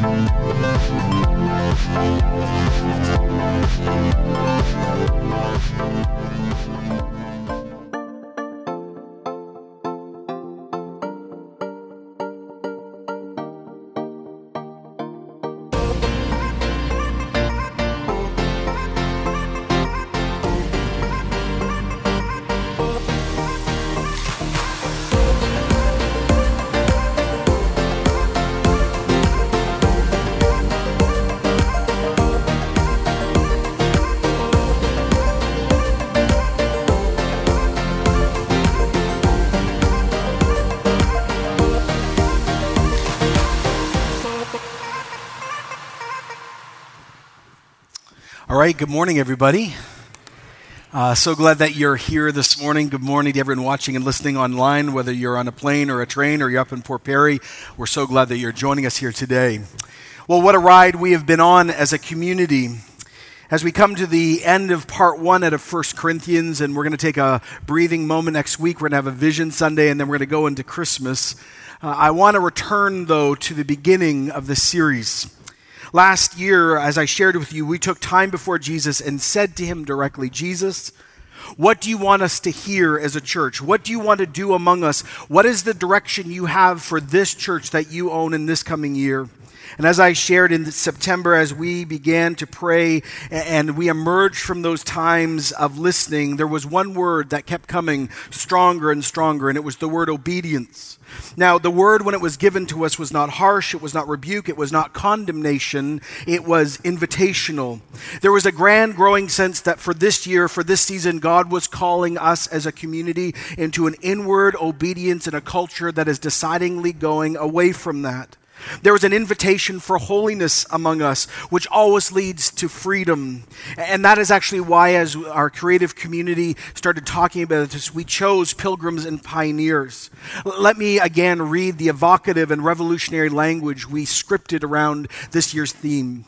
All right, good morning, everybody. Uh, so glad that you're here this morning. Good morning to everyone watching and listening online, whether you're on a plane or a train or you're up in Port Perry. We're so glad that you're joining us here today. Well, what a ride we have been on as a community. As we come to the end of part one out of First Corinthians, and we're going to take a breathing moment next week, we're going to have a Vision Sunday, and then we're going to go into Christmas. Uh, I want to return, though, to the beginning of the series. Last year, as I shared with you, we took time before Jesus and said to him directly, Jesus, what do you want us to hear as a church? What do you want to do among us? What is the direction you have for this church that you own in this coming year? And as I shared in September, as we began to pray and we emerged from those times of listening, there was one word that kept coming stronger and stronger, and it was the word obedience. Now, the word, when it was given to us, was not harsh, it was not rebuke, it was not condemnation, it was invitational. There was a grand growing sense that for this year, for this season, God was calling us as a community into an inward obedience in a culture that is decidingly going away from that. There was an invitation for holiness among us, which always leads to freedom. And that is actually why, as our creative community started talking about this, we chose pilgrims and pioneers. Let me again read the evocative and revolutionary language we scripted around this year's theme.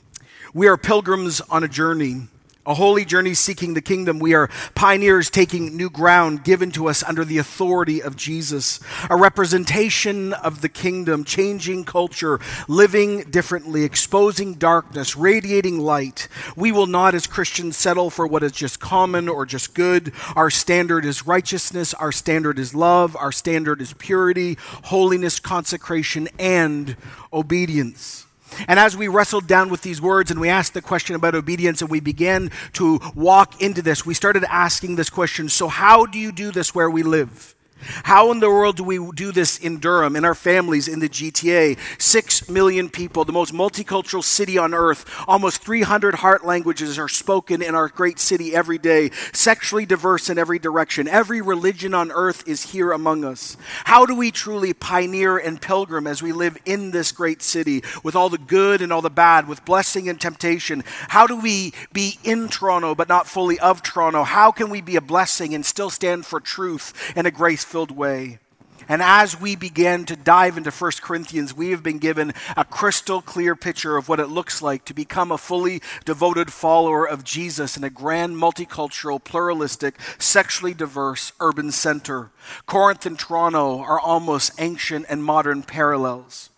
We are pilgrims on a journey a holy journey seeking the kingdom. We are pioneers taking new ground given to us under the authority of Jesus, a representation of the kingdom, changing culture, living differently, exposing darkness, radiating light. We will not, as Christians, settle for what is just common or just good. Our standard is righteousness, our standard is love, our standard is purity, holiness, consecration, and obedience. And as we wrestled down with these words and we asked the question about obedience and we began to walk into this, we started asking this question so, how do you do this where we live? How in the world do we do this in Durham, in our families, in the GTA? Six million people, the most multicultural city on earth. Almost 300 heart languages are spoken in our great city every day. Sexually diverse in every direction. Every religion on earth is here among us. How do we truly pioneer and pilgrim as we live in this great city with all the good and all the bad, with blessing and temptation? How do we be in Toronto but not fully of Toronto? How can we be a blessing and still stand for truth and a grace filled way. And as we begin to dive into 1 Corinthians, we have been given a crystal clear picture of what it looks like to become a fully devoted follower of Jesus in a grand, multicultural, pluralistic, sexually diverse urban center. Corinth and Toronto are almost ancient and modern parallels.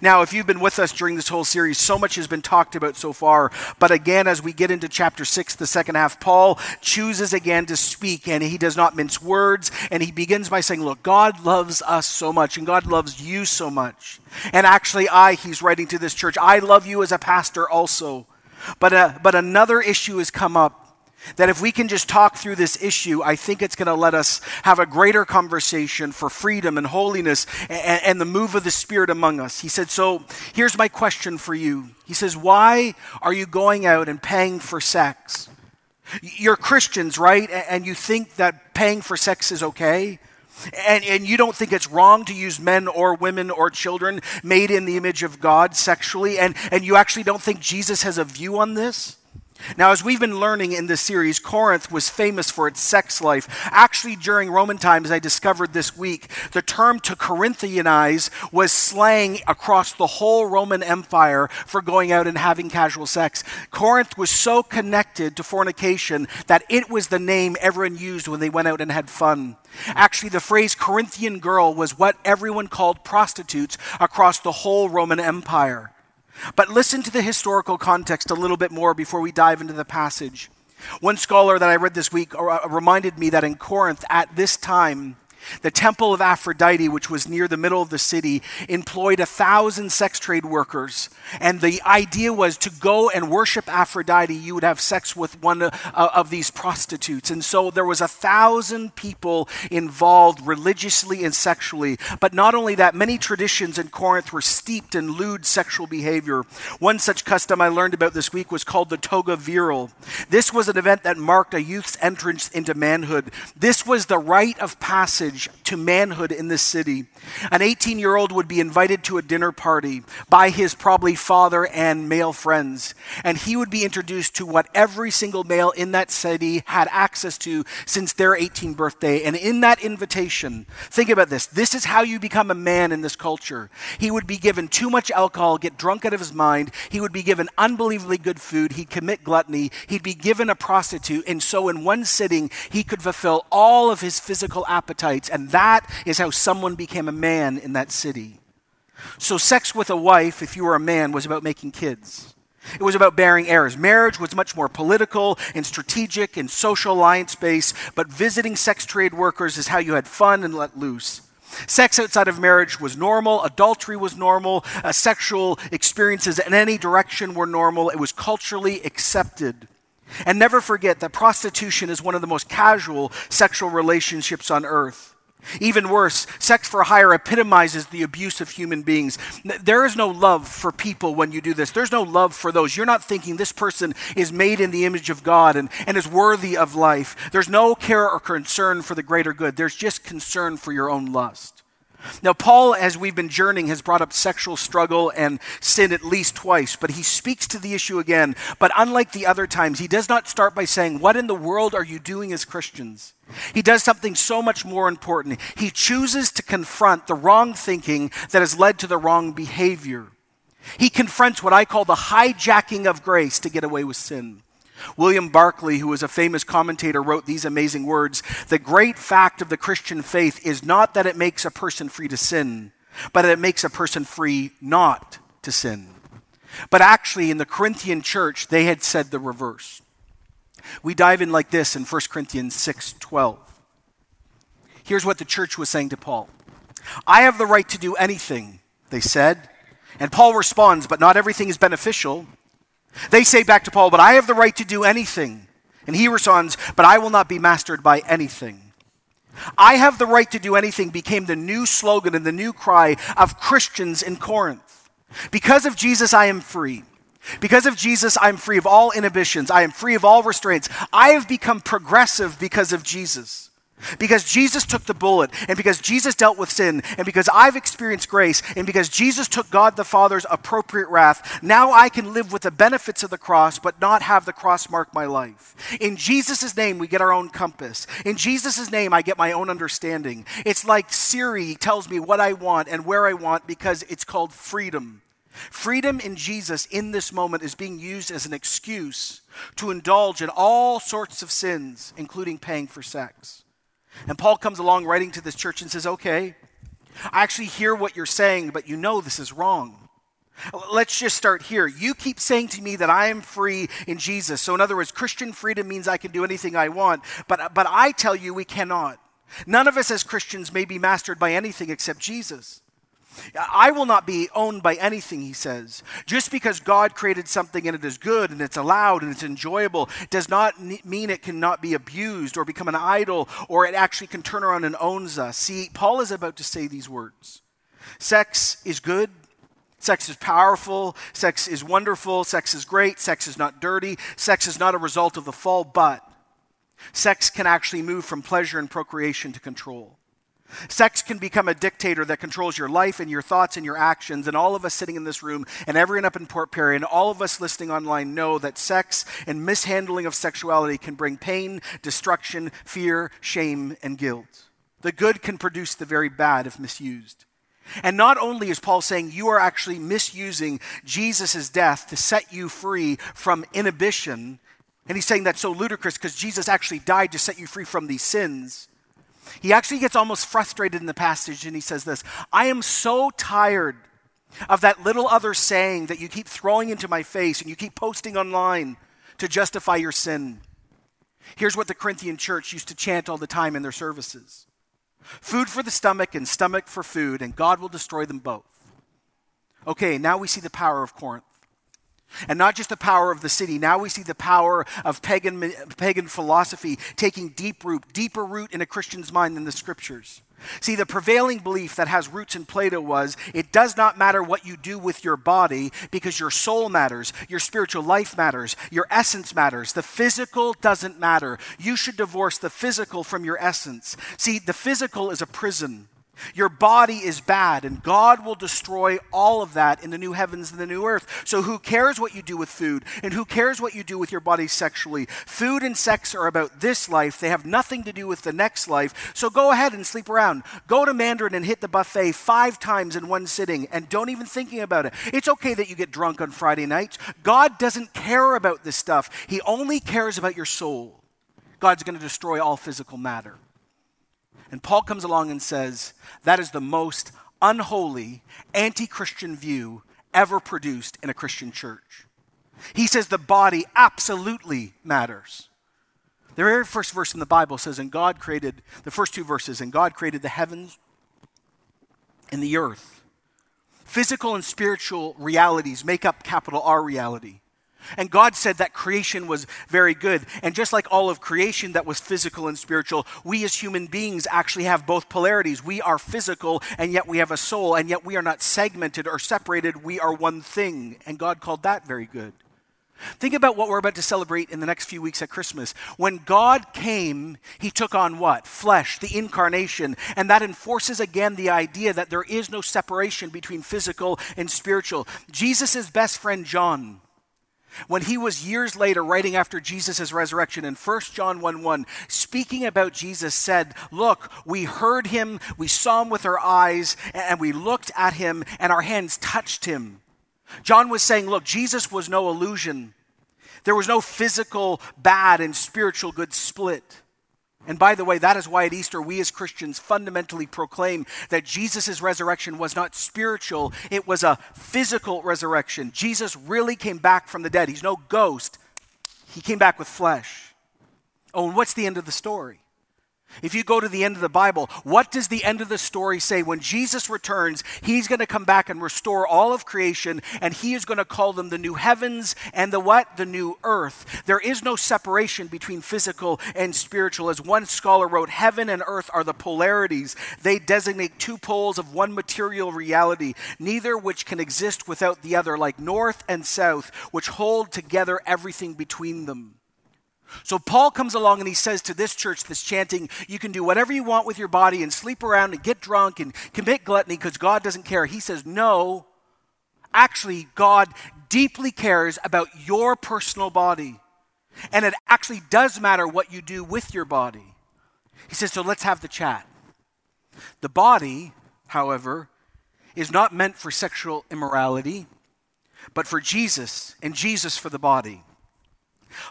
Now, if you've been with us during this whole series, so much has been talked about so far. But again, as we get into chapter 6, the second half, Paul chooses again to speak, and he does not mince words. And he begins by saying, Look, God loves us so much, and God loves you so much. And actually, I, he's writing to this church, I love you as a pastor also. But, uh, but another issue has come up that if we can just talk through this issue, I think it's going to let us have a greater conversation for freedom and holiness and, and, the move of the Spirit among us. He said, So here's my question for you. He says, Why are you going out and paying for sex? You're Christians, right? And you think that paying for sex is okay? And, and you don't think it's wrong to use men or women or children made in the image of God sexually? And, and you actually don't think Jesus has a view on this? Now, as we've been learning in this series, Corinth was famous for its sex life. Actually, during Roman times, I discovered this week, the term to Corinthianize was slang across the whole Roman Empire for going out and having casual sex. Corinth was so connected to fornication that it was the name everyone used when they went out and had fun. Actually, the phrase Corinthian girl was what everyone called prostitutes across the whole Roman Empire. But listen to the historical context a little bit more before we dive into the passage. One scholar that I read this week uh, reminded me that in Corinth at this time, the temple of Aphrodite, which was near the middle of the city, employed a thousand sex trade workers. And the idea was to go and worship Aphrodite, you would have sex with one uh, of these prostitutes. And so there was a thousand people involved religiously and sexually. But not only that, many traditions in Corinth were steeped in lewd sexual behavior. One such custom I learned about this week was called the toga virile. This was an event that marked a youth's entrance into manhood. This was the rite of passage to manhood in this city. An 18 year old would be invited to a dinner party by his probably father and male friends, and he would be introduced to what every single male in that city had access to since their 18th birthday. And in that invitation, think about this this is how you become a man in this culture. He would be given too much alcohol, get drunk out of his mind. He would be given unbelievably good food. He'd commit gluttony. He'd be given a prostitute. And so, in one sitting, he could fulfill all of his physical appetites and that is how someone became a man in that city. So, sex with a wife, if you were a man, was about making kids. It was about bearing heirs. Marriage was much more political and strategic and social alliance based, but visiting sex trade workers is how you had fun and let loose. Sex outside of marriage was normal, adultery was normal, uh, sexual experiences in any direction were normal. It was culturally accepted. And never forget that prostitution is one of the most casual sexual relationships on earth. Even worse, sex for hire epitomizes the abuse of human beings. There is no love for people when you do this. There's no love for those. You're not thinking this person is made in the image of God and, and is worthy of life. There's no care or concern for the greater good. There's just concern for your own lust. Now, Paul, as we've been journeying, has brought up sexual struggle and sin at least twice, but he speaks to the issue again. But unlike the other times, he does not start by saying, What in the world are you doing as Christians? He does something so much more important. He chooses to confront the wrong thinking that has led to the wrong behavior. He confronts what I call the hijacking of grace to get away with sin. William Barclay, who was a famous commentator, wrote these amazing words The great fact of the Christian faith is not that it makes a person free to sin, but that it makes a person free not to sin. But actually, in the Corinthian church, they had said the reverse. We dive in like this in 1 Corinthians 6 12. Here's what the church was saying to Paul I have the right to do anything, they said. And Paul responds, But not everything is beneficial. They say back to Paul, But I have the right to do anything. And he responds, But I will not be mastered by anything. I have the right to do anything became the new slogan and the new cry of Christians in Corinth. Because of Jesus, I am free. Because of Jesus, I'm free of all inhibitions. I am free of all restraints. I have become progressive because of Jesus. Because Jesus took the bullet, and because Jesus dealt with sin, and because I've experienced grace, and because Jesus took God the Father's appropriate wrath, now I can live with the benefits of the cross, but not have the cross mark my life. In Jesus' name, we get our own compass. In Jesus' name, I get my own understanding. It's like Siri tells me what I want and where I want because it's called freedom. Freedom in Jesus in this moment is being used as an excuse to indulge in all sorts of sins, including paying for sex. And Paul comes along writing to this church and says, Okay, I actually hear what you're saying, but you know this is wrong. Let's just start here. You keep saying to me that I am free in Jesus. So, in other words, Christian freedom means I can do anything I want, but, but I tell you we cannot. None of us as Christians may be mastered by anything except Jesus. I will not be owned by anything, he says. Just because God created something and it is good and it's allowed and it's enjoyable does not mean it cannot be abused or become an idol or it actually can turn around and owns us. See, Paul is about to say these words Sex is good. Sex is powerful. Sex is wonderful. Sex is great. Sex is not dirty. Sex is not a result of the fall, but sex can actually move from pleasure and procreation to control. Sex can become a dictator that controls your life and your thoughts and your actions. And all of us sitting in this room and everyone up in Port Perry and all of us listening online know that sex and mishandling of sexuality can bring pain, destruction, fear, shame, and guilt. The good can produce the very bad if misused. And not only is Paul saying you are actually misusing Jesus' death to set you free from inhibition, and he's saying that's so ludicrous because Jesus actually died to set you free from these sins. He actually gets almost frustrated in the passage and he says this I am so tired of that little other saying that you keep throwing into my face and you keep posting online to justify your sin. Here's what the Corinthian church used to chant all the time in their services food for the stomach and stomach for food, and God will destroy them both. Okay, now we see the power of Corinth. And not just the power of the city, now we see the power of pagan, pagan philosophy taking deep root, deeper root in a Christian's mind than the scriptures. See, the prevailing belief that has roots in Plato was it does not matter what you do with your body because your soul matters, your spiritual life matters, your essence matters. The physical doesn't matter. You should divorce the physical from your essence. See, the physical is a prison. Your body is bad, and God will destroy all of that in the new heavens and the new earth. So, who cares what you do with food, and who cares what you do with your body sexually? Food and sex are about this life, they have nothing to do with the next life. So, go ahead and sleep around. Go to Mandarin and hit the buffet five times in one sitting, and don't even thinking about it. It's okay that you get drunk on Friday nights. God doesn't care about this stuff, He only cares about your soul. God's going to destroy all physical matter. And Paul comes along and says, that is the most unholy, anti Christian view ever produced in a Christian church. He says the body absolutely matters. The very first verse in the Bible says, and God created, the first two verses, and God created the heavens and the earth. Physical and spiritual realities make up capital R reality. And God said that creation was very good. And just like all of creation that was physical and spiritual, we as human beings actually have both polarities. We are physical, and yet we have a soul, and yet we are not segmented or separated. We are one thing. And God called that very good. Think about what we're about to celebrate in the next few weeks at Christmas. When God came, he took on what? Flesh, the incarnation. And that enforces again the idea that there is no separation between physical and spiritual. Jesus' best friend, John, when he was years later writing after Jesus' resurrection in 1 John 1 1, speaking about Jesus, said, Look, we heard him, we saw him with our eyes, and we looked at him, and our hands touched him. John was saying, Look, Jesus was no illusion. There was no physical bad and spiritual good split. And by the way, that is why at Easter we as Christians fundamentally proclaim that Jesus' resurrection was not spiritual, it was a physical resurrection. Jesus really came back from the dead. He's no ghost, he came back with flesh. Oh, and what's the end of the story? If you go to the end of the Bible, what does the end of the story say? When Jesus returns, he's going to come back and restore all of creation, and he is going to call them the new heavens and the what? The new earth. There is no separation between physical and spiritual. As one scholar wrote, heaven and earth are the polarities. They designate two poles of one material reality, neither which can exist without the other, like north and south, which hold together everything between them. So Paul comes along and he says to this church that's chanting, You can do whatever you want with your body and sleep around and get drunk and commit gluttony because God doesn't care. He says, No, actually, God deeply cares about your personal body. And it actually does matter what you do with your body. He says, So let's have the chat. The body, however, is not meant for sexual immorality, but for Jesus, and Jesus for the body.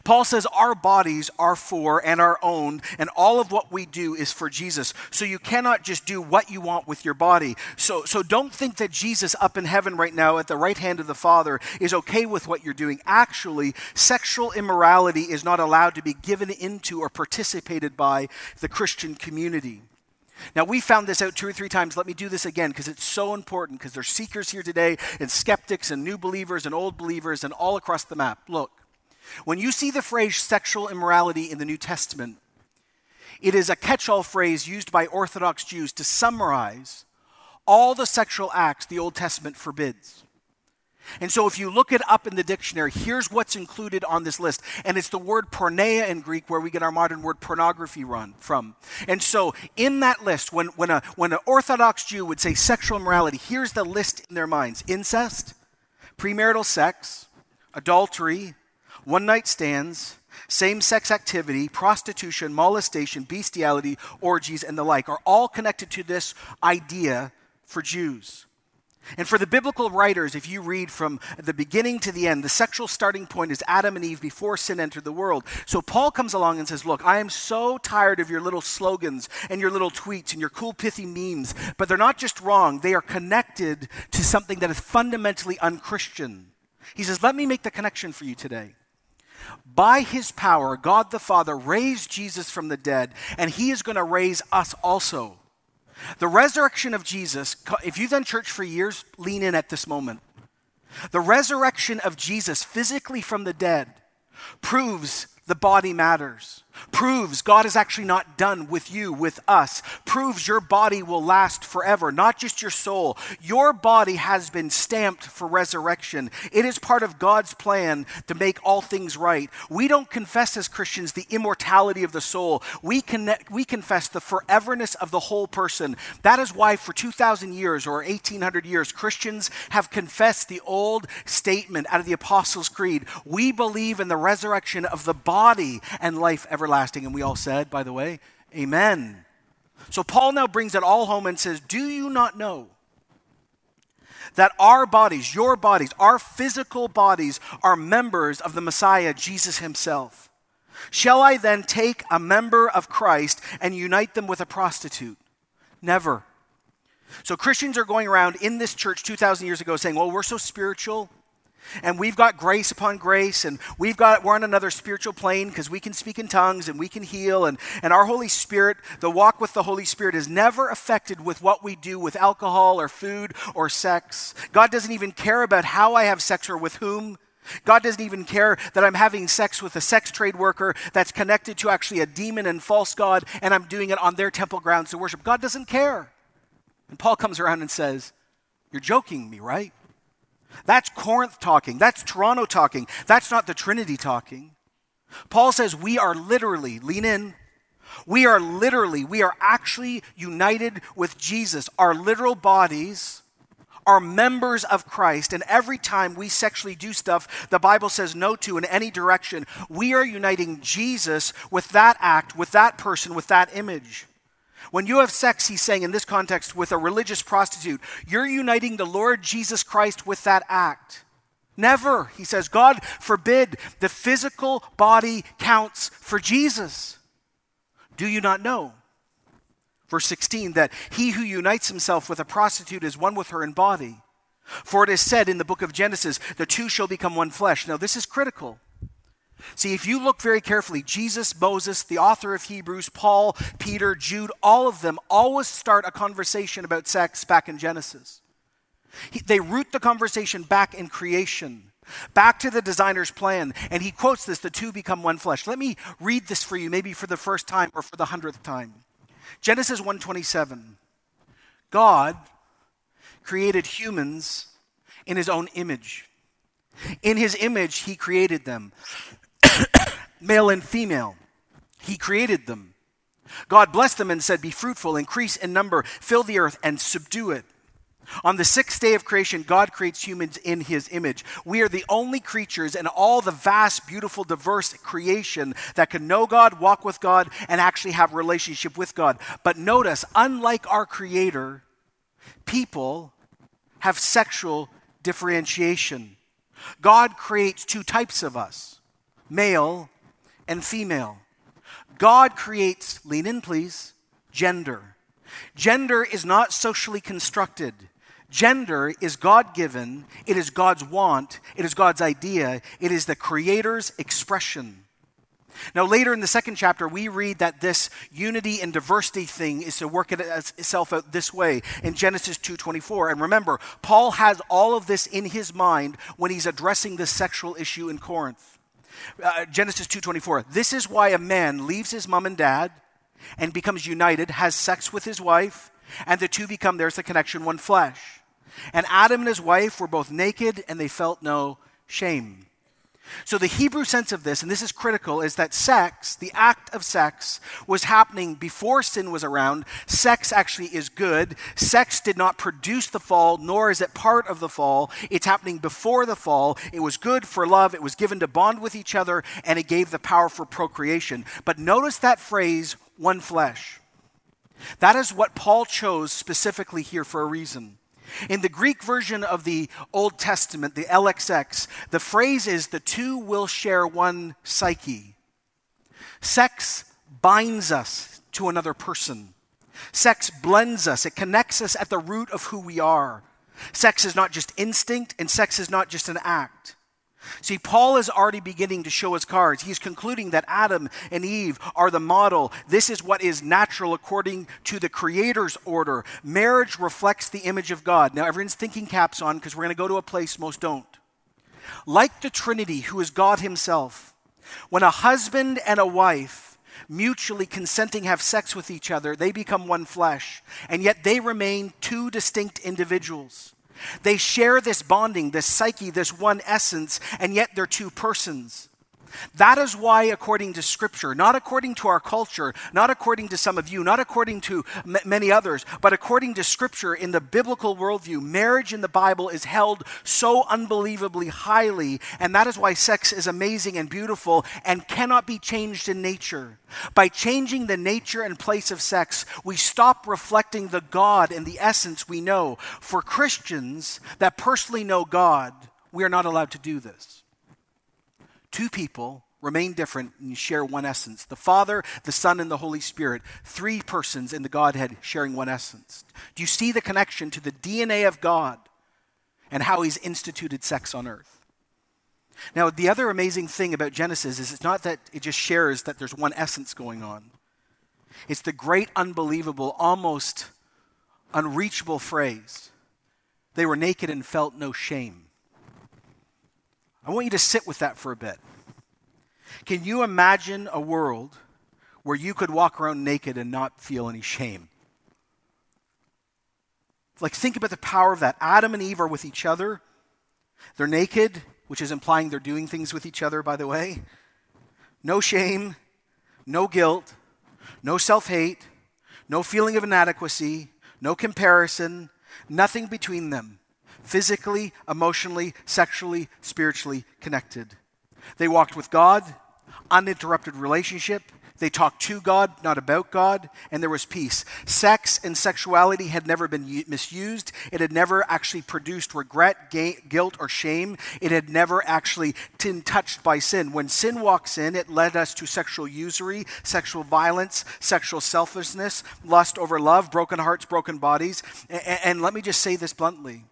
Paul says our bodies are for and are owned, and all of what we do is for Jesus. So you cannot just do what you want with your body. So, so don't think that Jesus up in heaven right now at the right hand of the Father is okay with what you're doing. Actually, sexual immorality is not allowed to be given into or participated by the Christian community. Now, we found this out two or three times. Let me do this again because it's so important because there's seekers here today and skeptics and new believers and old believers and all across the map. Look, when you see the phrase sexual immorality in the New Testament, it is a catch all phrase used by Orthodox Jews to summarize all the sexual acts the Old Testament forbids. And so, if you look it up in the dictionary, here's what's included on this list. And it's the word porneia in Greek, where we get our modern word pornography run from. And so, in that list, when, when, a, when an Orthodox Jew would say sexual immorality, here's the list in their minds incest, premarital sex, adultery, one night stands, same sex activity, prostitution, molestation, bestiality, orgies, and the like are all connected to this idea for Jews. And for the biblical writers, if you read from the beginning to the end, the sexual starting point is Adam and Eve before sin entered the world. So Paul comes along and says, Look, I am so tired of your little slogans and your little tweets and your cool, pithy memes, but they're not just wrong, they are connected to something that is fundamentally unchristian. He says, Let me make the connection for you today. By his power, God the Father raised Jesus from the dead, and he is going to raise us also. The resurrection of Jesus, if you've done church for years, lean in at this moment. The resurrection of Jesus physically from the dead proves the body matters proves God is actually not done with you, with us, proves your body will last forever, not just your soul. Your body has been stamped for resurrection. It is part of God's plan to make all things right. We don't confess as Christians the immortality of the soul, we, connect, we confess the foreverness of the whole person. That is why, for 2,000 years or 1,800 years, Christians have confessed the old statement out of the Apostles' Creed we believe in the resurrection of the body and life ever everlasting. And we all said, by the way, Amen. So Paul now brings it all home and says, Do you not know that our bodies, your bodies, our physical bodies, are members of the Messiah, Jesus himself? Shall I then take a member of Christ and unite them with a prostitute? Never. So Christians are going around in this church 2,000 years ago saying, Well, we're so spiritual. And we've got grace upon grace, and we've got we're on another spiritual plane because we can speak in tongues and we can heal, and, and our Holy Spirit, the walk with the Holy Spirit is never affected with what we do with alcohol or food or sex. God doesn't even care about how I have sex or with whom. God doesn't even care that I'm having sex with a sex trade worker that's connected to actually a demon and false God, and I'm doing it on their temple grounds to worship. God doesn't care. And Paul comes around and says, You're joking me, right? That's Corinth talking. That's Toronto talking. That's not the Trinity talking. Paul says we are literally, lean in, we are literally, we are actually united with Jesus. Our literal bodies are members of Christ, and every time we sexually do stuff the Bible says no to in any direction, we are uniting Jesus with that act, with that person, with that image. When you have sex, he's saying in this context, with a religious prostitute, you're uniting the Lord Jesus Christ with that act. Never, he says, God forbid the physical body counts for Jesus. Do you not know? Verse 16, that he who unites himself with a prostitute is one with her in body. For it is said in the book of Genesis, the two shall become one flesh. Now, this is critical. See, if you look very carefully, Jesus, Moses, the author of Hebrews, Paul, Peter, Jude, all of them always start a conversation about sex back in Genesis. He, they root the conversation back in creation, back to the designer's plan. And he quotes this the two become one flesh. Let me read this for you, maybe for the first time or for the hundredth time. Genesis 1:27. God created humans in his own image. In his image, he created them. Male and female. He created them. God blessed them and said, Be fruitful, increase in number, fill the earth, and subdue it. On the sixth day of creation, God creates humans in his image. We are the only creatures in all the vast, beautiful, diverse creation that can know God, walk with God, and actually have relationship with God. But notice, unlike our creator, people have sexual differentiation. God creates two types of us male and female. God creates, lean in please, gender. Gender is not socially constructed. Gender is God given, it is God's want, it is God's idea, it is the Creator's expression. Now, later in the second chapter, we read that this unity and diversity thing is to work itself out this way in Genesis 2:24. And remember, Paul has all of this in his mind when he's addressing this sexual issue in Corinth. Uh, Genesis 2:24. This is why a man leaves his mom and dad and becomes united, has sex with his wife, and the two become there's the connection one flesh. And Adam and his wife were both naked and they felt no shame. So, the Hebrew sense of this, and this is critical, is that sex, the act of sex, was happening before sin was around. Sex actually is good. Sex did not produce the fall, nor is it part of the fall. It's happening before the fall. It was good for love. It was given to bond with each other, and it gave the power for procreation. But notice that phrase, one flesh. That is what Paul chose specifically here for a reason. In the Greek version of the Old Testament, the LXX, the phrase is the two will share one psyche. Sex binds us to another person. Sex blends us, it connects us at the root of who we are. Sex is not just instinct, and sex is not just an act. See, Paul is already beginning to show his cards. He's concluding that Adam and Eve are the model. This is what is natural according to the Creator's order. Marriage reflects the image of God. Now, everyone's thinking caps on because we're going to go to a place most don't. Like the Trinity, who is God Himself, when a husband and a wife mutually consenting have sex with each other, they become one flesh, and yet they remain two distinct individuals. They share this bonding, this psyche, this one essence, and yet they're two persons. That is why, according to Scripture, not according to our culture, not according to some of you, not according to m- many others, but according to Scripture in the biblical worldview, marriage in the Bible is held so unbelievably highly, and that is why sex is amazing and beautiful and cannot be changed in nature. By changing the nature and place of sex, we stop reflecting the God and the essence we know. For Christians that personally know God, we are not allowed to do this two people remain different and share one essence the Father, the Son, and the Holy Spirit. Three persons in the Godhead sharing one essence. Do you see the connection to the DNA of God and how He's instituted sex on earth? Now, the other amazing thing about Genesis is it's not that it just shares that there's one essence going on. It's the great, unbelievable, almost unreachable phrase they were naked and felt no shame. I want you to sit with that for a bit. Can you imagine a world where you could walk around naked and not feel any shame? Like, think about the power of that. Adam and Eve are with each other. They're naked, which is implying they're doing things with each other, by the way. No shame, no guilt, no self hate, no feeling of inadequacy, no comparison, nothing between them physically, emotionally, sexually, spiritually connected. They walked with God, uninterrupted relationship. They talked to God, not about God, and there was peace. Sex and sexuality had never been misused. It had never actually produced regret, ga- guilt, or shame. It had never actually been touched by sin. When sin walks in, it led us to sexual usury, sexual violence, sexual selfishness, lust over love, broken hearts, broken bodies. and, and let me just say this bluntly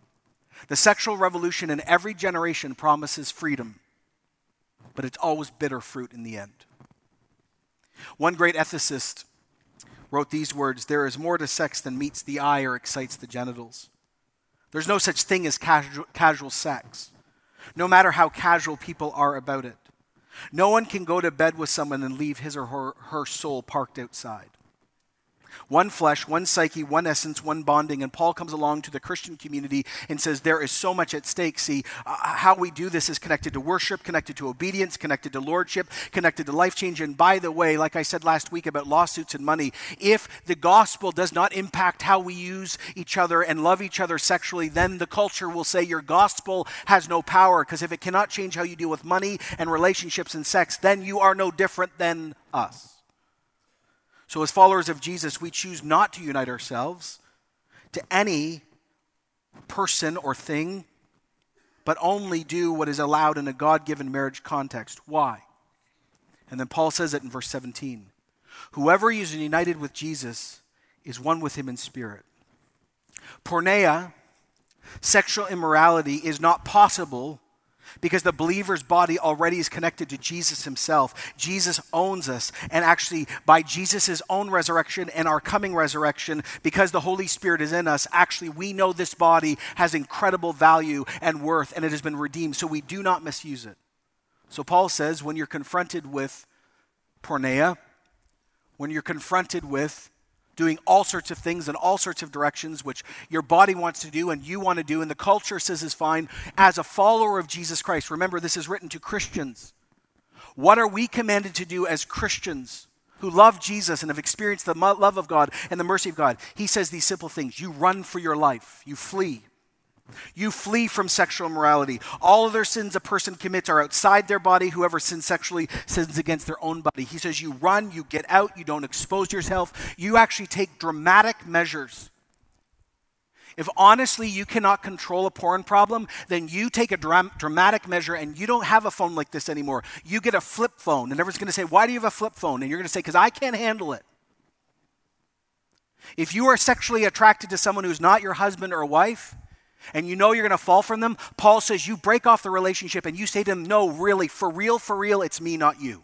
the sexual revolution in every generation promises freedom, but it's always bitter fruit in the end. One great ethicist wrote these words There is more to sex than meets the eye or excites the genitals. There's no such thing as casual, casual sex, no matter how casual people are about it. No one can go to bed with someone and leave his or her, her soul parked outside one flesh, one psyche, one essence, one bonding. And Paul comes along to the Christian community and says, There is so much at stake. See, uh, how we do this is connected to worship, connected to obedience, connected to lordship, connected to life change. And by the way, like I said last week about lawsuits and money, if the gospel does not impact how we use each other and love each other sexually, then the culture will say your gospel has no power. Because if it cannot change how you deal with money and relationships and sex, then you are no different than us. So, as followers of Jesus, we choose not to unite ourselves to any person or thing, but only do what is allowed in a God given marriage context. Why? And then Paul says it in verse 17 Whoever is united with Jesus is one with him in spirit. Porneia, sexual immorality, is not possible because the believer's body already is connected to Jesus himself. Jesus owns us. And actually, by Jesus' own resurrection and our coming resurrection, because the Holy Spirit is in us, actually, we know this body has incredible value and worth and it has been redeemed. So we do not misuse it. So Paul says when you're confronted with porneia, when you're confronted with doing all sorts of things in all sorts of directions, which your body wants to do and you want to do, and the culture says is fine. As a follower of Jesus Christ, remember this is written to Christians. What are we commanded to do as Christians who love Jesus and have experienced the love of God and the mercy of God? He says these simple things you run for your life, you flee. You flee from sexual immorality. All other sins a person commits are outside their body. Whoever sins sexually sins against their own body. He says you run, you get out, you don't expose yourself. You actually take dramatic measures If honestly you cannot control a porn problem, then you take a dram- dramatic measure and you don't have a phone like this anymore. You get a flip phone, and everyone's going to say, Why do you have a flip phone? And you're going to say, Because I can't handle it. If you are sexually attracted to someone who's not your husband or wife, and you know you're going to fall from them, Paul says you break off the relationship and you say to them, No, really, for real, for real, it's me, not you.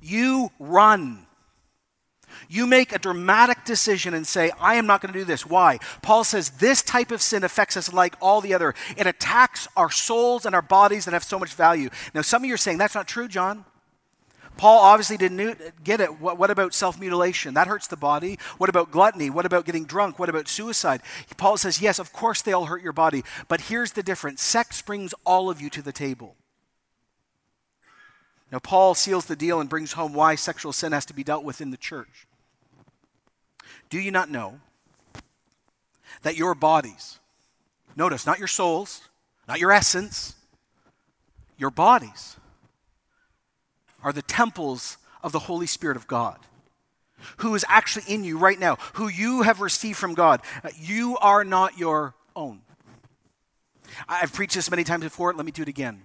You run. You make a dramatic decision and say, I am not going to do this. Why? Paul says this type of sin affects us like all the other. It attacks our souls and our bodies that have so much value. Now, some of you are saying, That's not true, John. Paul obviously didn't get it. What, what about self mutilation? That hurts the body. What about gluttony? What about getting drunk? What about suicide? Paul says, yes, of course they all hurt your body. But here's the difference sex brings all of you to the table. Now, Paul seals the deal and brings home why sexual sin has to be dealt with in the church. Do you not know that your bodies, notice, not your souls, not your essence, your bodies, are the temples of the Holy Spirit of God, who is actually in you right now, who you have received from God. Uh, you are not your own. I've preached this many times before. Let me do it again.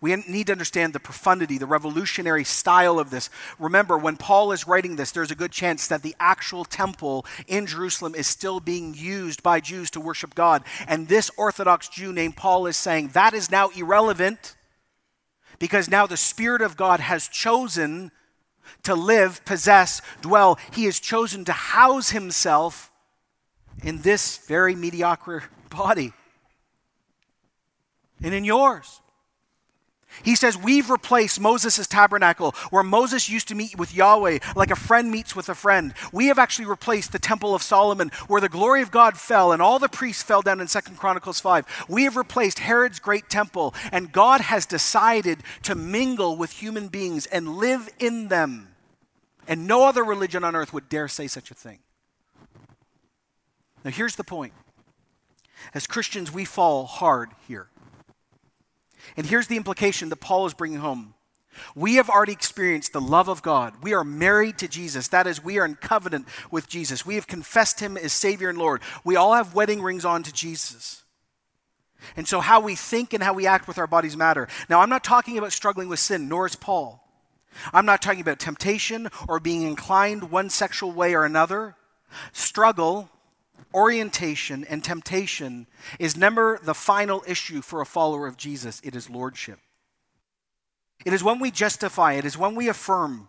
We need to understand the profundity, the revolutionary style of this. Remember, when Paul is writing this, there's a good chance that the actual temple in Jerusalem is still being used by Jews to worship God. And this Orthodox Jew named Paul is saying that is now irrelevant because now the Spirit of God has chosen to live, possess, dwell. He has chosen to house himself in this very mediocre body and in yours. He says, We've replaced Moses' tabernacle, where Moses used to meet with Yahweh like a friend meets with a friend. We have actually replaced the Temple of Solomon, where the glory of God fell and all the priests fell down in Second Chronicles 5. We have replaced Herod's great temple, and God has decided to mingle with human beings and live in them. And no other religion on earth would dare say such a thing. Now, here's the point. As Christians, we fall hard here. And here's the implication that Paul is bringing home. We have already experienced the love of God. We are married to Jesus. That is, we are in covenant with Jesus. We have confessed him as Savior and Lord. We all have wedding rings on to Jesus. And so, how we think and how we act with our bodies matter. Now, I'm not talking about struggling with sin, nor is Paul. I'm not talking about temptation or being inclined one sexual way or another. Struggle orientation, and temptation is never the final issue for a follower of Jesus, it is lordship. It is when we justify, it is when we affirm,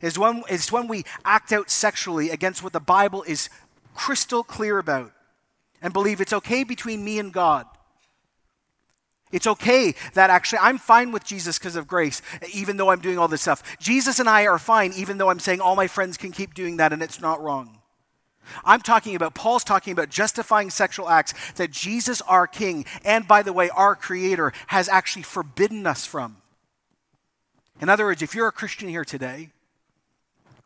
it is when, it's when we act out sexually against what the Bible is crystal clear about and believe it's okay between me and God. It's okay that actually I'm fine with Jesus because of grace, even though I'm doing all this stuff. Jesus and I are fine, even though I'm saying all my friends can keep doing that and it's not wrong. I'm talking about, Paul's talking about justifying sexual acts that Jesus, our King, and by the way, our Creator, has actually forbidden us from. In other words, if you're a Christian here today,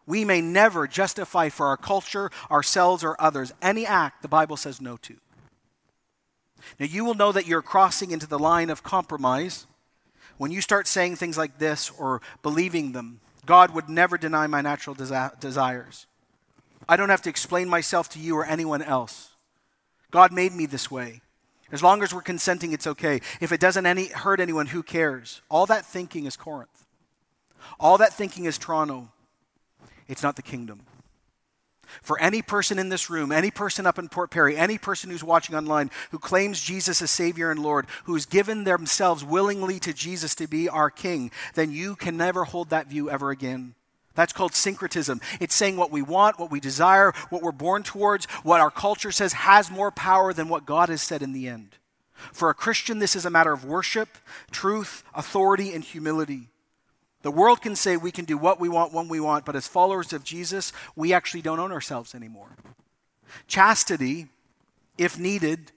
we may never justify for our culture, ourselves, or others any act the Bible says no to. Now, you will know that you're crossing into the line of compromise when you start saying things like this or believing them. God would never deny my natural desi- desires. I don't have to explain myself to you or anyone else. God made me this way. As long as we're consenting, it's okay. If it doesn't any, hurt anyone, who cares? All that thinking is Corinth. All that thinking is Toronto. It's not the kingdom. For any person in this room, any person up in Port Perry, any person who's watching online who claims Jesus as Savior and Lord, who's given themselves willingly to Jesus to be our King, then you can never hold that view ever again. That's called syncretism. It's saying what we want, what we desire, what we're born towards, what our culture says has more power than what God has said in the end. For a Christian, this is a matter of worship, truth, authority, and humility. The world can say we can do what we want when we want, but as followers of Jesus, we actually don't own ourselves anymore. Chastity, if needed,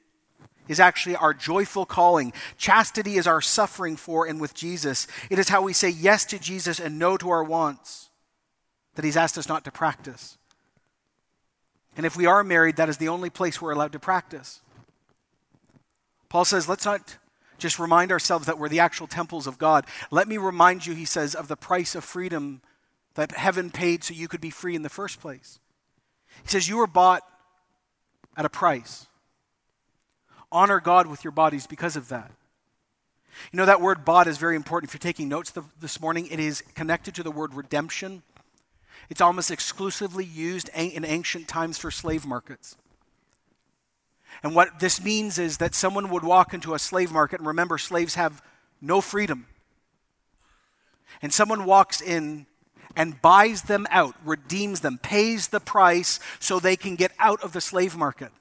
is actually our joyful calling. Chastity is our suffering for and with Jesus. It is how we say yes to Jesus and no to our wants that he's asked us not to practice. And if we are married, that is the only place we're allowed to practice. Paul says, let's not just remind ourselves that we're the actual temples of God. Let me remind you, he says, of the price of freedom that heaven paid so you could be free in the first place. He says, You were bought at a price. Honor God with your bodies because of that. You know, that word bought is very important. If you're taking notes this morning, it is connected to the word redemption. It's almost exclusively used in ancient times for slave markets. And what this means is that someone would walk into a slave market, and remember, slaves have no freedom. And someone walks in and buys them out, redeems them, pays the price so they can get out of the slave market.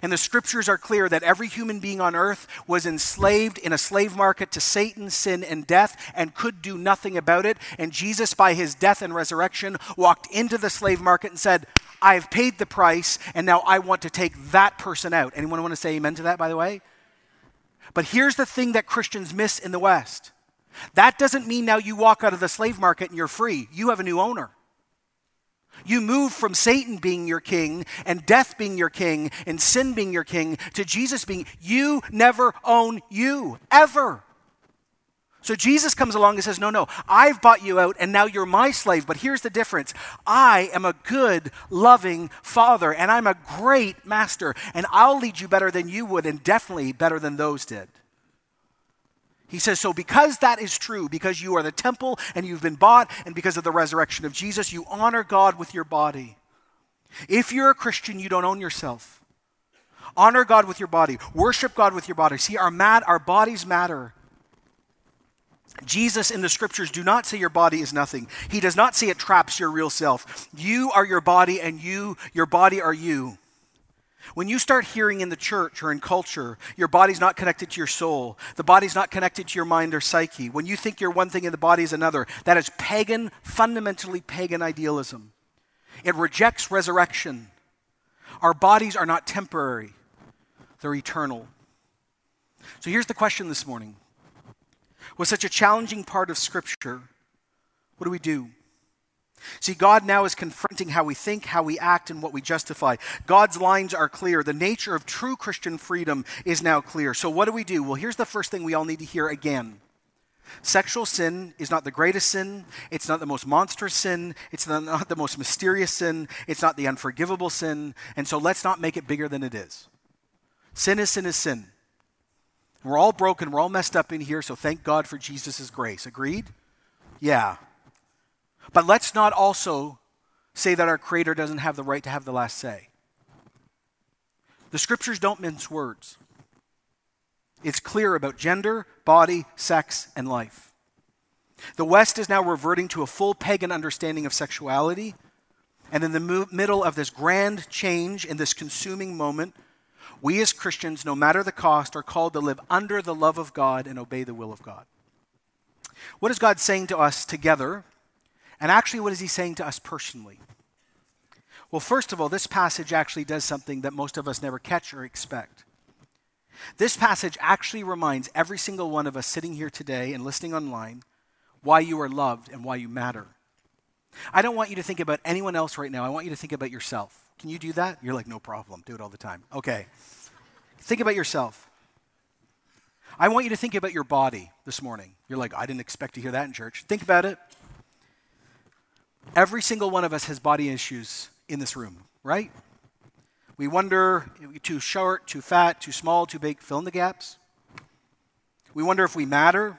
And the scriptures are clear that every human being on earth was enslaved in a slave market to Satan, sin, and death and could do nothing about it. And Jesus, by his death and resurrection, walked into the slave market and said, I've paid the price, and now I want to take that person out. Anyone want to say amen to that, by the way? But here's the thing that Christians miss in the West that doesn't mean now you walk out of the slave market and you're free. You have a new owner. You move from Satan being your king and death being your king and sin being your king to Jesus being, you never own you, ever. So Jesus comes along and says, No, no, I've bought you out and now you're my slave. But here's the difference I am a good, loving father and I'm a great master and I'll lead you better than you would and definitely better than those did. He says, So because that is true, because you are the temple and you've been bought, and because of the resurrection of Jesus, you honor God with your body. If you're a Christian, you don't own yourself. Honor God with your body. Worship God with your body. See, our, mat, our bodies matter. Jesus in the scriptures do not say your body is nothing. He does not say it traps your real self. You are your body and you your body are you. When you start hearing in the church or in culture, your body's not connected to your soul, the body's not connected to your mind or psyche, when you think you're one thing and the body is another, that is pagan, fundamentally pagan idealism. It rejects resurrection. Our bodies are not temporary, they're eternal. So here's the question this morning. With such a challenging part of Scripture, what do we do? See, God now is confronting how we think, how we act, and what we justify. God's lines are clear. The nature of true Christian freedom is now clear. So, what do we do? Well, here's the first thing we all need to hear again. Sexual sin is not the greatest sin. It's not the most monstrous sin. It's not the most mysterious sin. It's not the unforgivable sin. And so let's not make it bigger than it is. Sin is sin is sin. We're all broken. We're all messed up in here. So thank God for Jesus' grace. Agreed? Yeah. But let's not also say that our Creator doesn't have the right to have the last say. The scriptures don't mince words. It's clear about gender, body, sex, and life. The West is now reverting to a full pagan understanding of sexuality. And in the mo- middle of this grand change, in this consuming moment, we as Christians, no matter the cost, are called to live under the love of God and obey the will of God. What is God saying to us together and actually, what is he saying to us personally? Well, first of all, this passage actually does something that most of us never catch or expect. This passage actually reminds every single one of us sitting here today and listening online why you are loved and why you matter. I don't want you to think about anyone else right now. I want you to think about yourself. Can you do that? You're like, no problem. Do it all the time. Okay. Think about yourself. I want you to think about your body this morning. You're like, I didn't expect to hear that in church. Think about it. Every single one of us has body issues in this room, right? We wonder too short, too fat, too small, too big, fill in the gaps. We wonder if we matter.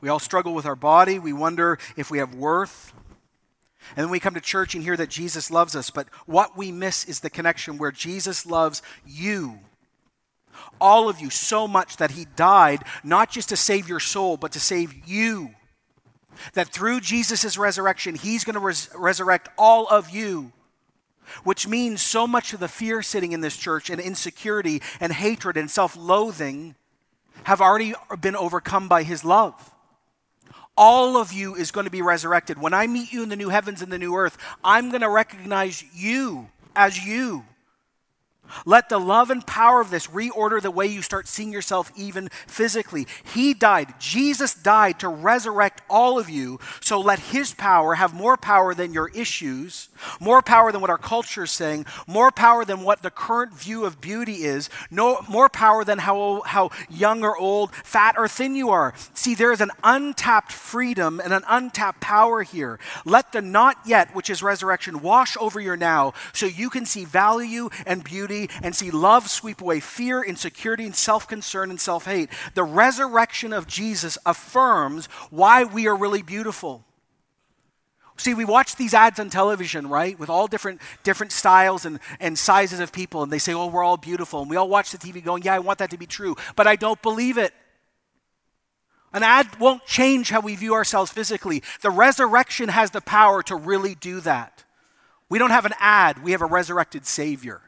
We all struggle with our body. We wonder if we have worth. And then we come to church and hear that Jesus loves us, but what we miss is the connection where Jesus loves you. All of you so much that he died not just to save your soul, but to save you. That through Jesus' resurrection, he's going to res- resurrect all of you. Which means so much of the fear sitting in this church and insecurity and hatred and self loathing have already been overcome by his love. All of you is going to be resurrected. When I meet you in the new heavens and the new earth, I'm going to recognize you as you. Let the love and power of this reorder the way you start seeing yourself even physically. He died. Jesus died to resurrect all of you. So let his power have more power than your issues, more power than what our culture is saying, more power than what the current view of beauty is, no, more power than how, how young or old, fat or thin you are. See, there is an untapped freedom and an untapped power here. Let the not yet, which is resurrection, wash over your now so you can see value and beauty and see love sweep away fear, insecurity, and self concern and self hate. The resurrection of Jesus affirms why we are really beautiful. See, we watch these ads on television, right, with all different different styles and, and sizes of people, and they say, oh, we're all beautiful. And we all watch the TV going, yeah, I want that to be true, but I don't believe it. An ad won't change how we view ourselves physically. The resurrection has the power to really do that. We don't have an ad, we have a resurrected Savior.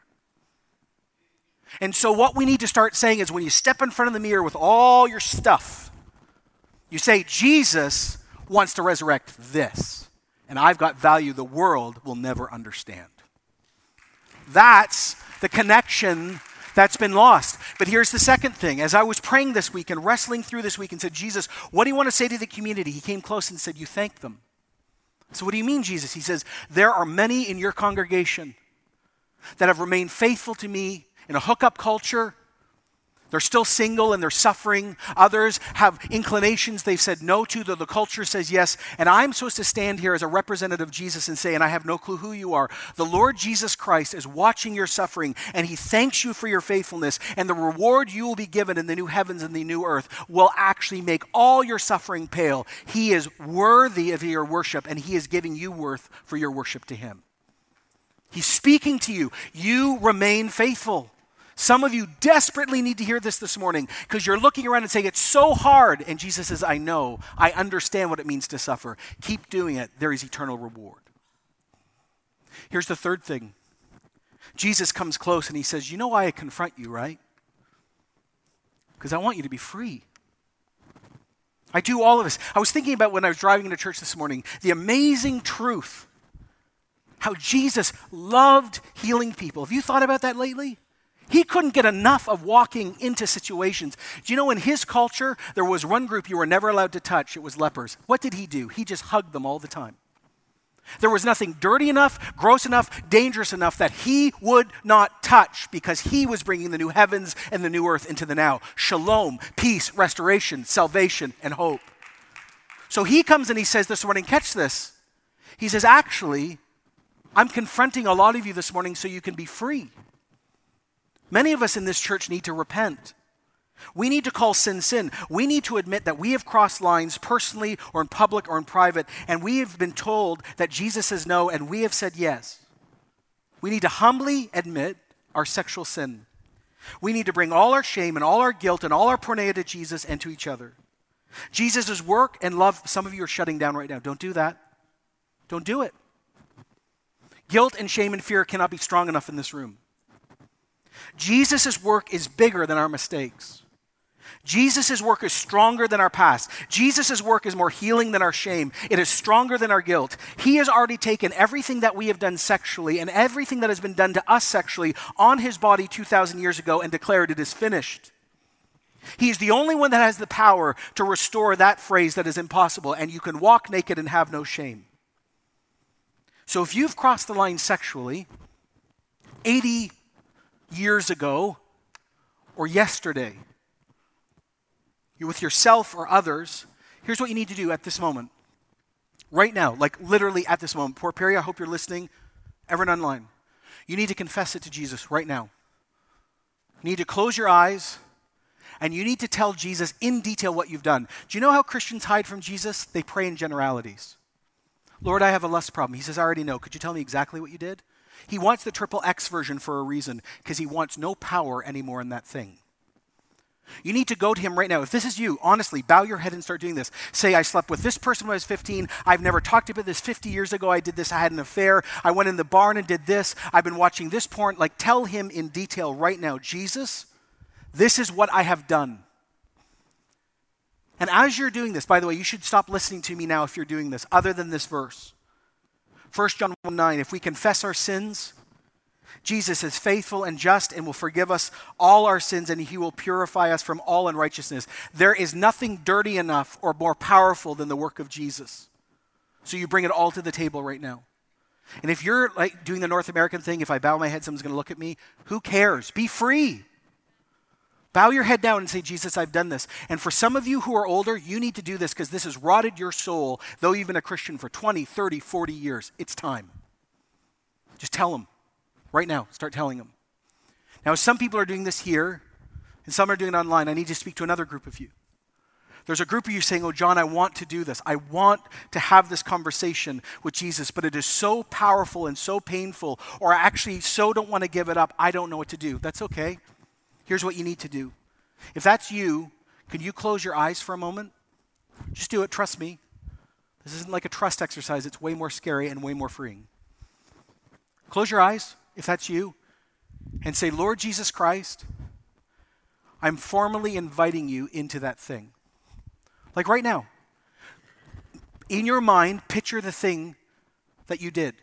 And so, what we need to start saying is when you step in front of the mirror with all your stuff, you say, Jesus wants to resurrect this, and I've got value the world will never understand. That's the connection that's been lost. But here's the second thing. As I was praying this week and wrestling through this week and said, Jesus, what do you want to say to the community? He came close and said, You thank them. So, what do you mean, Jesus? He says, There are many in your congregation that have remained faithful to me in a hookup culture. They're still single and they're suffering. Others have inclinations they've said no to, though the culture says yes. And I'm supposed to stand here as a representative of Jesus and say, and I have no clue who you are. The Lord Jesus Christ is watching your suffering and he thanks you for your faithfulness. And the reward you will be given in the new heavens and the new earth will actually make all your suffering pale. He is worthy of your worship and he is giving you worth for your worship to him. He's speaking to you. You remain faithful. Some of you desperately need to hear this this morning because you're looking around and saying, It's so hard. And Jesus says, I know. I understand what it means to suffer. Keep doing it. There is eternal reward. Here's the third thing Jesus comes close and he says, You know why I confront you, right? Because I want you to be free. I do all of this. I was thinking about when I was driving into church this morning, the amazing truth how Jesus loved healing people. Have you thought about that lately? He couldn't get enough of walking into situations. Do you know in his culture, there was one group you were never allowed to touch? It was lepers. What did he do? He just hugged them all the time. There was nothing dirty enough, gross enough, dangerous enough that he would not touch because he was bringing the new heavens and the new earth into the now. Shalom, peace, restoration, salvation, and hope. So he comes and he says this morning, catch this. He says, actually, I'm confronting a lot of you this morning so you can be free. Many of us in this church need to repent. We need to call sin sin. We need to admit that we have crossed lines personally or in public or in private, and we have been told that Jesus says no, and we have said yes. We need to humbly admit our sexual sin. We need to bring all our shame and all our guilt and all our porneia to Jesus and to each other. Jesus' work and love, some of you are shutting down right now. Don't do that. Don't do it. Guilt and shame and fear cannot be strong enough in this room. Jesus' work is bigger than our mistakes. Jesus' work is stronger than our past. Jesus' work is more healing than our shame. It is stronger than our guilt. He has already taken everything that we have done sexually and everything that has been done to us sexually on his body 2,000 years ago and declared it is finished. He is the only one that has the power to restore that phrase that is impossible, and you can walk naked and have no shame. So if you've crossed the line sexually, 80 years ago or yesterday. You're with yourself or others. Here's what you need to do at this moment. Right now, like literally at this moment. Port Perry, I hope you're listening. Everyone online. You need to confess it to Jesus right now. You need to close your eyes and you need to tell Jesus in detail what you've done. Do you know how Christians hide from Jesus? They pray in generalities. Lord, I have a lust problem. He says, I already know. Could you tell me exactly what you did? He wants the triple X version for a reason, because he wants no power anymore in that thing. You need to go to him right now. If this is you, honestly, bow your head and start doing this. Say, I slept with this person when I was 15. I've never talked about this 50 years ago. I did this. I had an affair. I went in the barn and did this. I've been watching this porn. Like, tell him in detail right now, Jesus, this is what I have done. And as you're doing this, by the way, you should stop listening to me now if you're doing this, other than this verse. 1 John 1 9, if we confess our sins, Jesus is faithful and just and will forgive us all our sins and he will purify us from all unrighteousness. There is nothing dirty enough or more powerful than the work of Jesus. So you bring it all to the table right now. And if you're like doing the North American thing, if I bow my head, someone's going to look at me, who cares? Be free. Bow your head down and say, Jesus, I've done this. And for some of you who are older, you need to do this because this has rotted your soul, though you've been a Christian for 20, 30, 40 years. It's time. Just tell them right now. Start telling them. Now, some people are doing this here, and some are doing it online. I need to speak to another group of you. There's a group of you saying, Oh, John, I want to do this. I want to have this conversation with Jesus, but it is so powerful and so painful, or I actually so don't want to give it up, I don't know what to do. That's okay. Here's what you need to do. If that's you, can you close your eyes for a moment? Just do it. Trust me. This isn't like a trust exercise, it's way more scary and way more freeing. Close your eyes, if that's you, and say, Lord Jesus Christ, I'm formally inviting you into that thing. Like right now. In your mind, picture the thing that you did.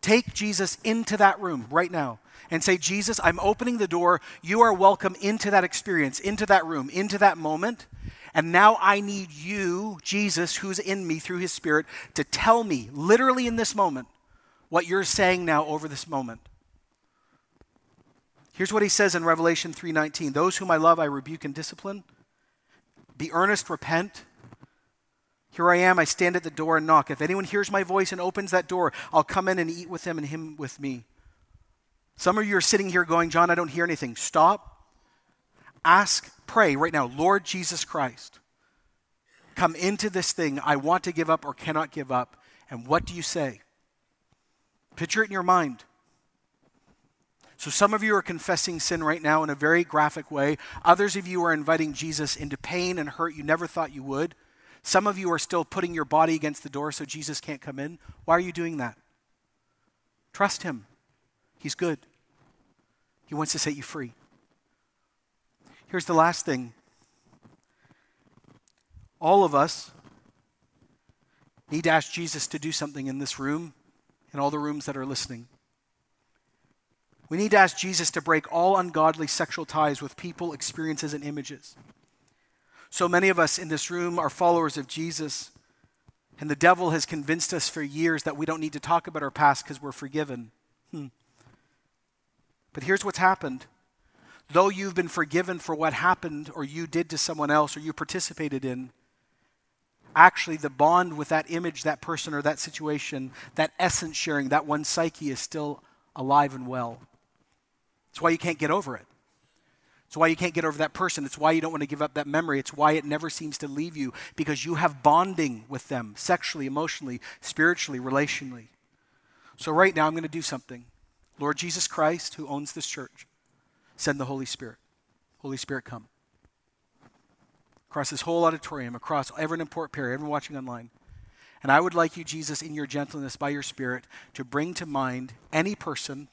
Take Jesus into that room right now and say, Jesus, I'm opening the door. You are welcome into that experience, into that room, into that moment. And now I need you, Jesus, who's in me through his Spirit, to tell me, literally in this moment, what you're saying now over this moment. Here's what he says in Revelation 3:19, "Those whom I love I rebuke and discipline. Be earnest, repent. Here I am, I stand at the door and knock. If anyone hears my voice and opens that door, I'll come in and eat with him and him with me. Some of you are sitting here going, John, I don't hear anything. Stop. Ask, pray right now, Lord Jesus Christ, come into this thing I want to give up or cannot give up. And what do you say? Picture it in your mind. So, some of you are confessing sin right now in a very graphic way. Others of you are inviting Jesus into pain and hurt you never thought you would. Some of you are still putting your body against the door so Jesus can't come in. Why are you doing that? Trust Him. He's good. He wants to set you free. Here's the last thing all of us need to ask Jesus to do something in this room and all the rooms that are listening. We need to ask Jesus to break all ungodly sexual ties with people, experiences, and images. So many of us in this room are followers of Jesus, and the devil has convinced us for years that we don't need to talk about our past because we're forgiven. Hmm. But here's what's happened. Though you've been forgiven for what happened or you did to someone else or you participated in, actually the bond with that image, that person, or that situation, that essence sharing, that one psyche is still alive and well. It's why you can't get over it. It's why you can't get over that person. It's why you don't want to give up that memory. It's why it never seems to leave you because you have bonding with them sexually, emotionally, spiritually, relationally. So, right now, I'm going to do something. Lord Jesus Christ, who owns this church, send the Holy Spirit. Holy Spirit, come. Across this whole auditorium, across everyone in Port Perry, everyone watching online. And I would like you, Jesus, in your gentleness by your Spirit, to bring to mind any person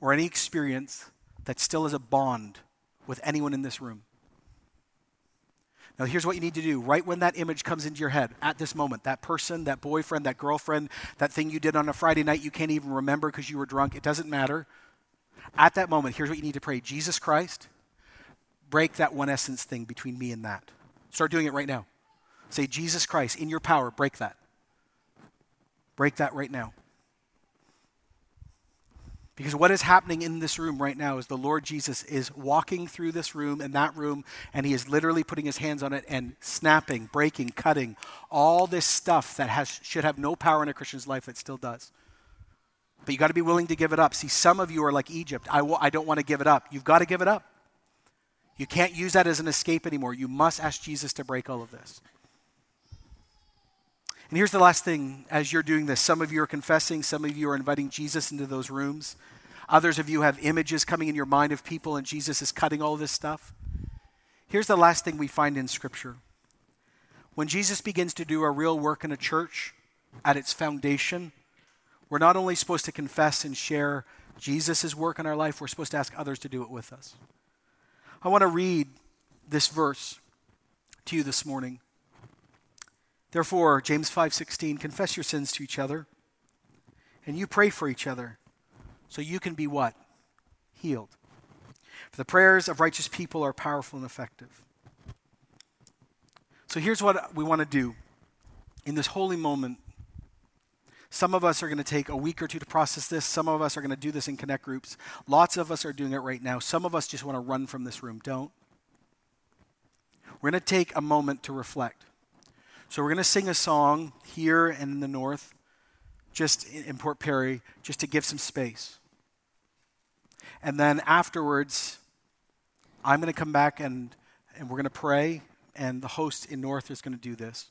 or any experience that still is a bond with anyone in this room. Now, here's what you need to do. Right when that image comes into your head, at this moment, that person, that boyfriend, that girlfriend, that thing you did on a Friday night you can't even remember because you were drunk, it doesn't matter. At that moment, here's what you need to pray Jesus Christ, break that one essence thing between me and that. Start doing it right now. Say, Jesus Christ, in your power, break that. Break that right now. Because what is happening in this room right now is the Lord Jesus is walking through this room and that room, and he is literally putting his hands on it and snapping, breaking, cutting all this stuff that has, should have no power in a Christian's life that still does. But you got to be willing to give it up. See, some of you are like Egypt. I w- I don't want to give it up. You've got to give it up. You can't use that as an escape anymore. You must ask Jesus to break all of this. And here's the last thing as you're doing this some of you are confessing, some of you are inviting Jesus into those rooms. Others of you have images coming in your mind of people, and Jesus is cutting all this stuff. Here's the last thing we find in Scripture. When Jesus begins to do a real work in a church at its foundation, we're not only supposed to confess and share Jesus' work in our life, we're supposed to ask others to do it with us. I want to read this verse to you this morning. Therefore, James 5:16, confess your sins to each other And you pray for each other so you can be what? Healed. For the prayers of righteous people are powerful and effective. So here's what we want to do in this holy moment. Some of us are going to take a week or two to process this. Some of us are going to do this in connect groups. Lots of us are doing it right now. Some of us just want to run from this room. Don't. We're going to take a moment to reflect. So we're going to sing a song here and in the north, just in Port Perry, just to give some space. And then afterwards, I'm going to come back and, and we're going to pray, and the host in north is going to do this.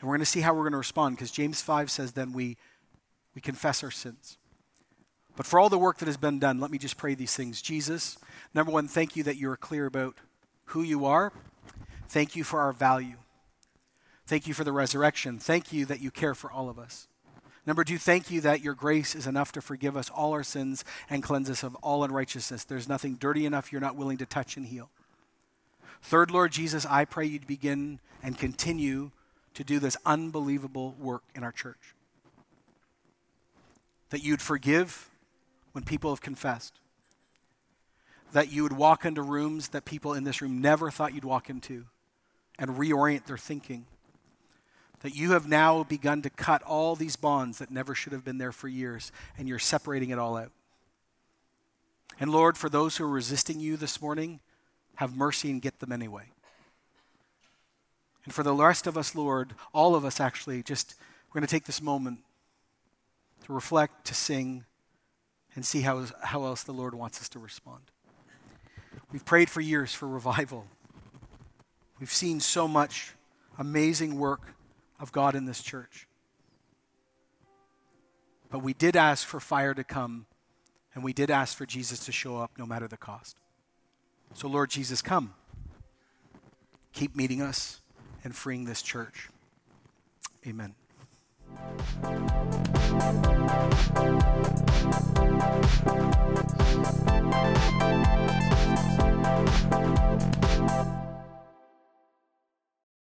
And we're going to see how we're going to respond because James 5 says then we, we confess our sins. But for all the work that has been done, let me just pray these things. Jesus, number one, thank you that you are clear about who you are. Thank you for our value. Thank you for the resurrection. Thank you that you care for all of us. Number two, thank you that your grace is enough to forgive us all our sins and cleanse us of all unrighteousness. There's nothing dirty enough you're not willing to touch and heal. Third, Lord Jesus, I pray you'd begin and continue to do this unbelievable work in our church. That you'd forgive when people have confessed. That you would walk into rooms that people in this room never thought you'd walk into and reorient their thinking. That you have now begun to cut all these bonds that never should have been there for years, and you're separating it all out. And Lord, for those who are resisting you this morning, have mercy and get them anyway. And for the rest of us, Lord, all of us actually, just we're going to take this moment to reflect, to sing, and see how, how else the Lord wants us to respond. We've prayed for years for revival. We've seen so much amazing work of God in this church. But we did ask for fire to come, and we did ask for Jesus to show up no matter the cost. So, Lord Jesus, come. Keep meeting us and freeing this church. Amen.